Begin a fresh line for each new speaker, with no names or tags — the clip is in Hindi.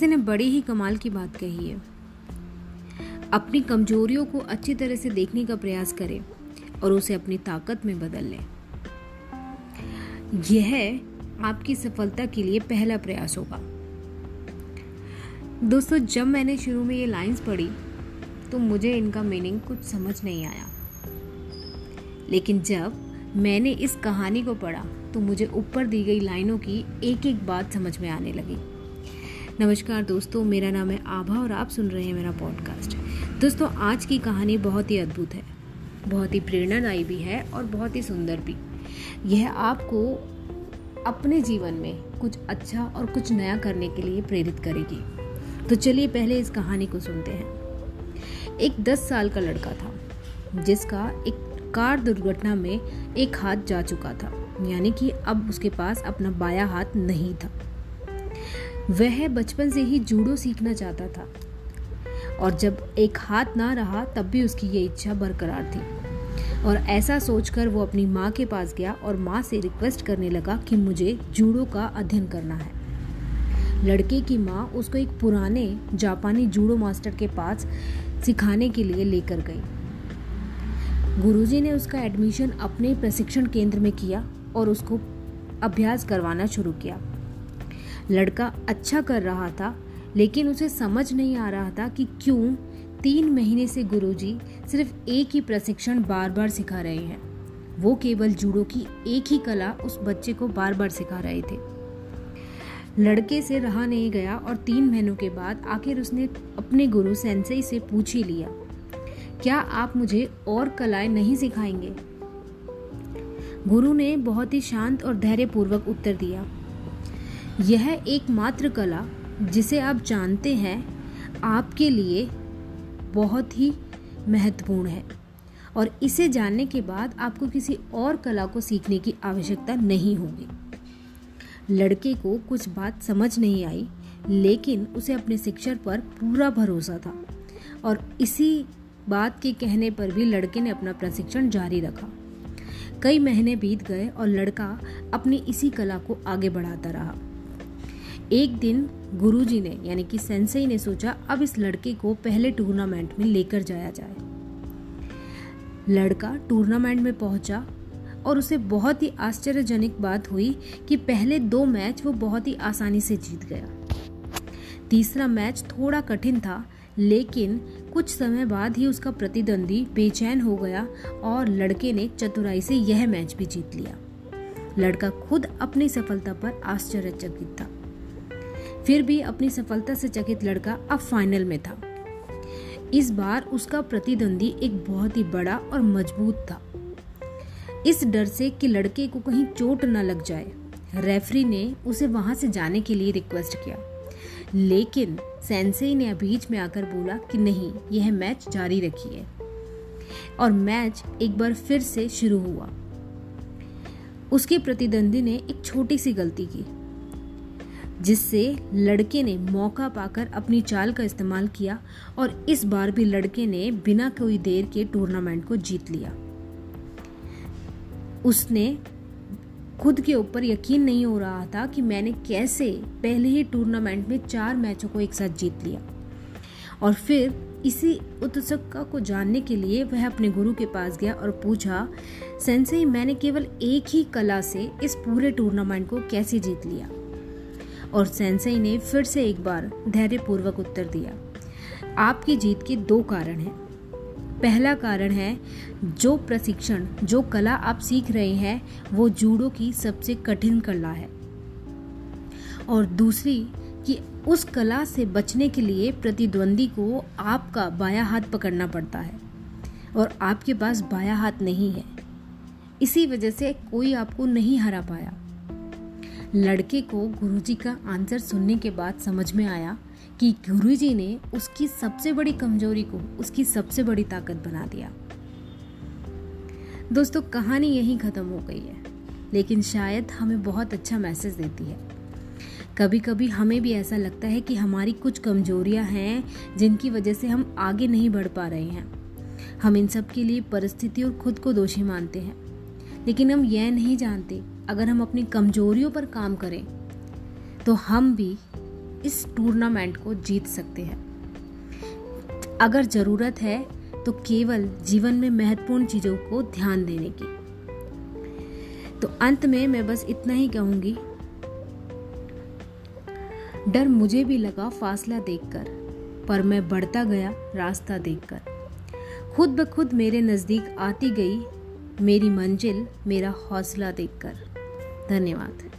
किसी ने बड़ी ही कमाल की बात कही है। अपनी कमजोरियों को अच्छी तरह से देखने का प्रयास करें और उसे अपनी ताकत में बदल लें। यह आपकी सफलता के लिए पहला प्रयास होगा। दोस्तों, जब मैंने शुरू में ये लाइंस पढ़ी तो मुझे इनका मीनिंग कुछ समझ नहीं आया। लेकिन जब मैंने इस कहानी को पढ़ा तो मुझे ऊपर दी गई लाइनों की एक एक बात समझ में आने लगी। नमस्कार दोस्तों, मेरा नाम है आभा और आप सुन रहे हैं मेरा पॉडकास्ट दोस्तों, आज की कहानी बहुत ही अद्भुत है, बहुत ही प्रेरणादायी भी है और बहुत ही सुंदर भी। यह आपको अपने जीवन में कुछ अच्छा और कुछ नया करने के लिए प्रेरित करेगी। तो चलिए पहले इस कहानी को सुनते हैं। एक दस साल का लड़का था, जिसका एक कार दुर्घटना में एक हाथ जा चुका था, यानी कि अब उसके पास अपना बाया हाथ नहीं था। वह बचपन से ही जूडो सीखना चाहता था। और जब एक हाथ ना रहा, तब भी उसकी ये इच्छा बरकरार थी। और ऐसा सोचकर वो अपनी माँ के पास गया और माँ से रिक्वेस्ट करने लगा कि मुझे जूडो का अध्ययन करना है। लड़के की माँ उसको एक पुराने जापानी जूडो मास्टर के पास सिखाने के लिए लेकर गई। गुरुजी ने उसका एडमिशन अपने प्रशिक्षण केंद्र में किया और उसको अभ्यास करवाना शुरू किया। लड़का अच्छा कर रहा था, लेकिन उसे समझ नहीं आ रहा था कि क्यों तीन महीने से गुरुजी सिर्फ़ एक ही प्रशिक्षण बार बार सिखा रहे हैं। वो केवल जूडो की एक ही कला उस बच्चे को बार बार सिखा रहे थे। लड़के से रहा नहीं गया और तीन महीनों के बाद आखिर उसने अपने गुरु सेंसई से पूछ ही लिया, क्या आप मुझे और कलाएँ नहीं सिखाएँगे? गुरु ने बहुत ही शांत और धैर्यपूर्वक उत्तर दिया यह एकमात्र कला जिसे आप जानते हैं, आपके लिए बहुत ही महत्वपूर्ण है। और इसे जानने के बाद आपको किसी और कला को सीखने की आवश्यकता नहीं होगी। लड़के को कुछ बात समझ नहीं आई, लेकिन उसे अपने शिक्षक पर पूरा भरोसा था। और इसी बात के कहने पर भी लड़के ने अपना प्रशिक्षण जारी रखा। कई महीने बीत गए और लड़का अपनी इसी कला को आगे बढ़ाता रहा। एक दिन गुरुजी ने, यानी कि सेंसई ने सोचा, अब इस लड़के को पहले टूर्नामेंट में लेकर जाया जाए। लड़का टूर्नामेंट में पहुँचा और उसे बहुत ही आश्चर्यजनक बात हुई कि पहले दो मैच वो बहुत ही आसानी से जीत गया। तीसरा मैच थोड़ा कठिन था, लेकिन कुछ समय बाद ही उसका प्रतिद्वंदी बेचैन हो गया और लड़के ने चतुराई से यह मैच भी जीत लिया। लड़का खुद अपनी सफलता पर आश्चर्यचकित था। फिर भी अपनी सफलता से चकित लड़का अब फाइनल में था। इस बार उसका प्रतिद्वंदी एक बहुत ही बड़ा और मज़बूत था। इस डर से कि लड़के को कहीं चोट न लग जाए रेफरी ने उसे वहाँ से जाने के लिए रिक्वेस्ट किया। लेकिन सेंसेई ने बीच में आकर बोला कि नहीं, यह मैच जारी रखिए। और मैच एक बार फिर से शुरू हुआ। उसके प्रतिद्वंदी ने एक छोटी सी गलती की। जिससे लड़के ने मौका पाकर अपनी चाल का इस्तेमाल किया और इस बार भी लड़के ने बिना कोई देर के टूर्नामेंट को जीत लिया। उसने खुद के ऊपर यकीन नहीं हो रहा था कि मैंने कैसे पहले ही टूर्नामेंट में चार मैचों को एक साथ जीत लिया। और फिर इसी उत्सुकता को जानने के लिए वह अपने गुरु के पास गया और पूछा सेंसे मैंने केवल एक ही कला से इस पूरे टूर्नामेंट को कैसे जीत लिया? और सेंसई ने फिर से एक बार धैर्यपूर्वक उत्तर दिया। आपकी जीत के दो कारण हैं। पहला कारण है, जो प्रशिक्षण, जो कला आप सीख रहे हैं, वो जूडो की सबसे कठिन कला है। और दूसरी, कि उस कला से बचने के लिए प्रतिद्वंदी को आपका बाया हाथ पकड़ना पड़ता है और आपके पास बाया हाथ नहीं है। इसी वजह से कोई आपको नहीं हरा पाया। लड़के को गुरुजी का आंसर सुनने के बाद समझ में आया कि गुरुजी ने उसकी सबसे बड़ी कमज़ोरी को उसकी सबसे बड़ी ताकत बना दिया। दोस्तों, कहानी यहीं ख़त्म हो गई है, लेकिन शायद हमें बहुत अच्छा मैसेज देती है। कभी कभी हमें भी ऐसा लगता है कि हमारी कुछ कमजोरियाँ हैं जिनकी वजह से हम आगे नहीं बढ़ पा रहे हैं। हम इन सब के लिए परिस्थिति और खुद को दोषी मानते हैं। लेकिन हम यह नहीं जानते, अगर हम अपनी कमजोरियों पर काम करें तो हम भी इस टूर्नामेंट को जीत सकते हैं। अगर ज़रूरत है तो केवल जीवन में महत्वपूर्ण चीज़ों को ध्यान देने की। तो अंत में मैं बस इतना ही कहूँगी। डर मुझे भी लगा फासला देखकर, पर मैं बढ़ता गया रास्ता देखकर। खुद ब खुद मेरे नज़दीक आती गई मेरी मंजिल मेरा हौसला देखकर। धन्यवाद।